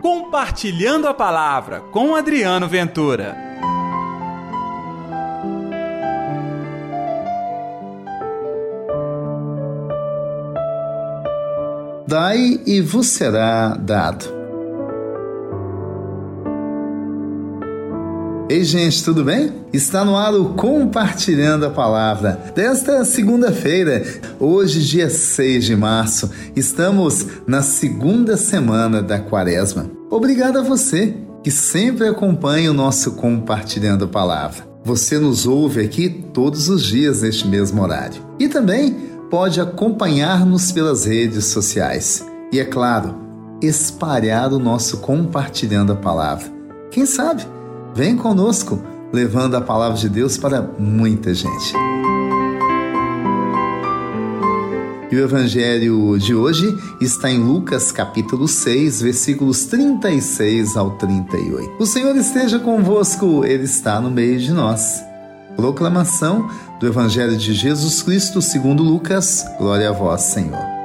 Compartilhando a Palavra com Adriano Ventura. Dai e vos será dado. Ei, gente, tudo bem? Está no ar o Compartilhando a Palavra desta segunda-feira, hoje, dia 6 de março. Estamos na segunda semana da quaresma. Obrigado a você que sempre acompanha o nosso Compartilhando a Palavra. Você nos ouve aqui todos os dias neste mesmo horário. E também pode acompanhar-nos pelas redes sociais. E é claro, espalhar o nosso Compartilhando a Palavra. Quem sabe? Vem conosco, levando a palavra de Deus para muita gente. E o evangelho de hoje está em Lucas capítulo 6, versículos 36 ao 38. O Senhor esteja convosco, ele está no meio de nós. Proclamação do evangelho de Jesus Cristo, segundo Lucas. Glória a vós, Senhor.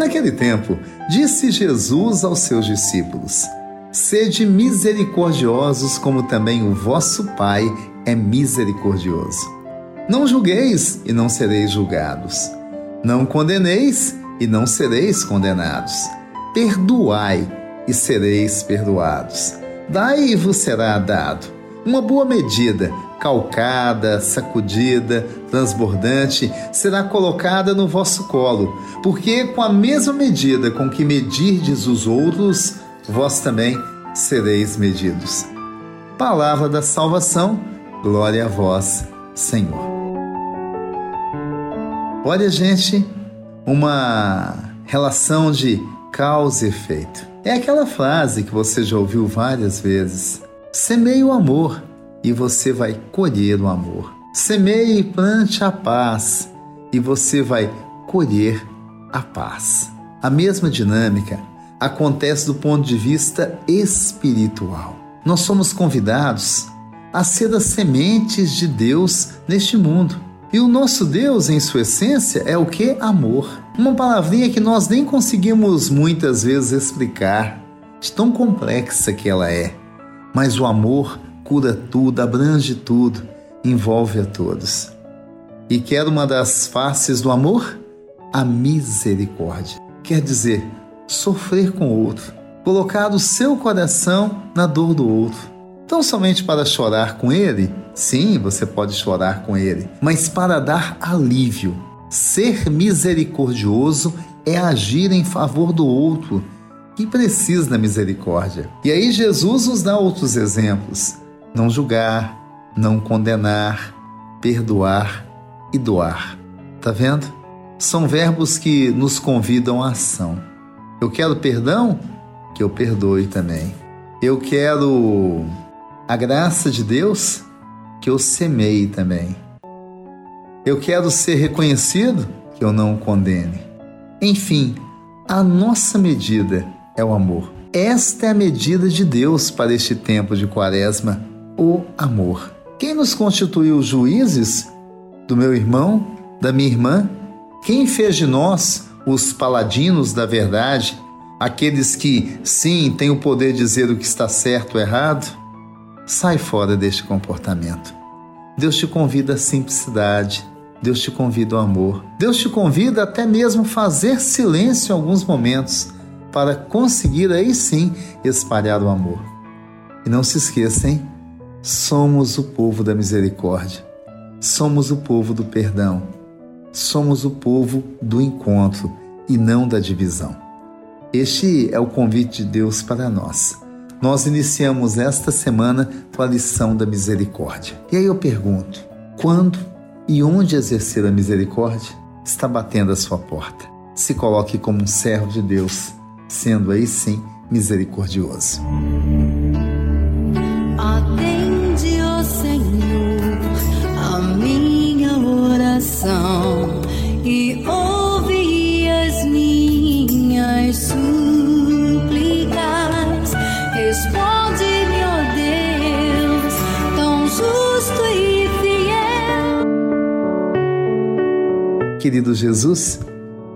Naquele tempo, disse Jesus aos seus discípulos: Sede misericordiosos, como também o vosso Pai é misericordioso. Não julgueis e não sereis julgados. Não condeneis e não sereis condenados. Perdoai e sereis perdoados. Dai e vos será dado. Uma boa medida, calcada, sacudida, transbordante, será colocada no vosso colo, porque com a mesma medida com que medirdes os outros, vós também sereis medidos. Palavra da salvação, glória a vós, Senhor. Olha, gente, uma relação de causa e efeito. É aquela frase que você já ouviu várias vezes. Semeie o amor e você vai colher o amor. Semeie e plante a paz e você vai colher a paz. A mesma dinâmica acontece do ponto de vista espiritual. Nós somos convidados a ser as sementes de Deus neste mundo. E o nosso Deus, em sua essência, é o que? Amor. Uma palavrinha que nós nem conseguimos muitas vezes explicar, de tão complexa que ela é. Mas o amor cura tudo, abrange tudo, envolve a todos. E quer uma das faces do amor? A misericórdia. Quer dizer, sofrer com o outro, colocar o seu coração na dor do outro. Tão somente para chorar com ele? Sim, você pode chorar com ele, mas para dar alívio. Ser misericordioso é agir em favor do outro que precisa da misericórdia. E aí Jesus nos dá outros exemplos não julgar, não condenar, perdoar e doar. Tá vendo? São verbos que nos convidam à ação. Eu quero perdão, que eu perdoe também. Eu quero a graça de Deus, que eu semeie também. Eu quero ser reconhecido, que eu não condene. Enfim, a nossa medida é o amor. Esta é a medida de Deus para este tempo de quaresma o amor. Quem nos constituiu juízes do meu irmão, da minha irmã? Quem fez de nós os paladinos da verdade, aqueles que, sim, têm o poder de dizer o que está certo ou errado? Sai fora deste comportamento. Deus te convida à simplicidade, Deus te convida ao amor. Deus te convida até mesmo fazer silêncio em alguns momentos para conseguir aí sim espalhar o amor. E não se esqueça, hein? Somos o povo da misericórdia, somos o povo do perdão, somos o povo do encontro e não da divisão. Este é o convite de Deus para nós. Nós iniciamos esta semana com a lição da misericórdia. E aí eu pergunto: quando e onde exercer a misericórdia? Está batendo a sua porta. Se coloque como um servo de Deus, sendo aí sim misericordioso. Responde-me, ó Deus, tão justo e fiel. Querido Jesus,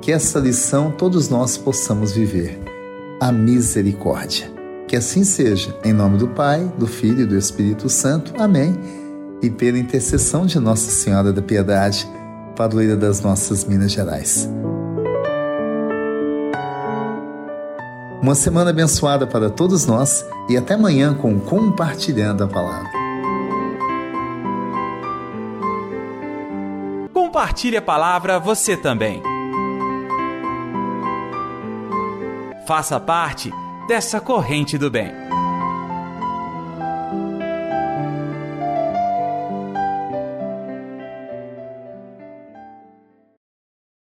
que essa lição todos nós possamos viver. A misericórdia. Que assim seja, em nome do Pai, do Filho e do Espírito Santo. Amém. E pela intercessão de Nossa Senhora da Piedade, padroeira das nossas Minas Gerais. Uma semana abençoada para todos nós e até amanhã com Compartilhando a Palavra. Compartilhe a palavra você também. Faça parte dessa corrente do bem.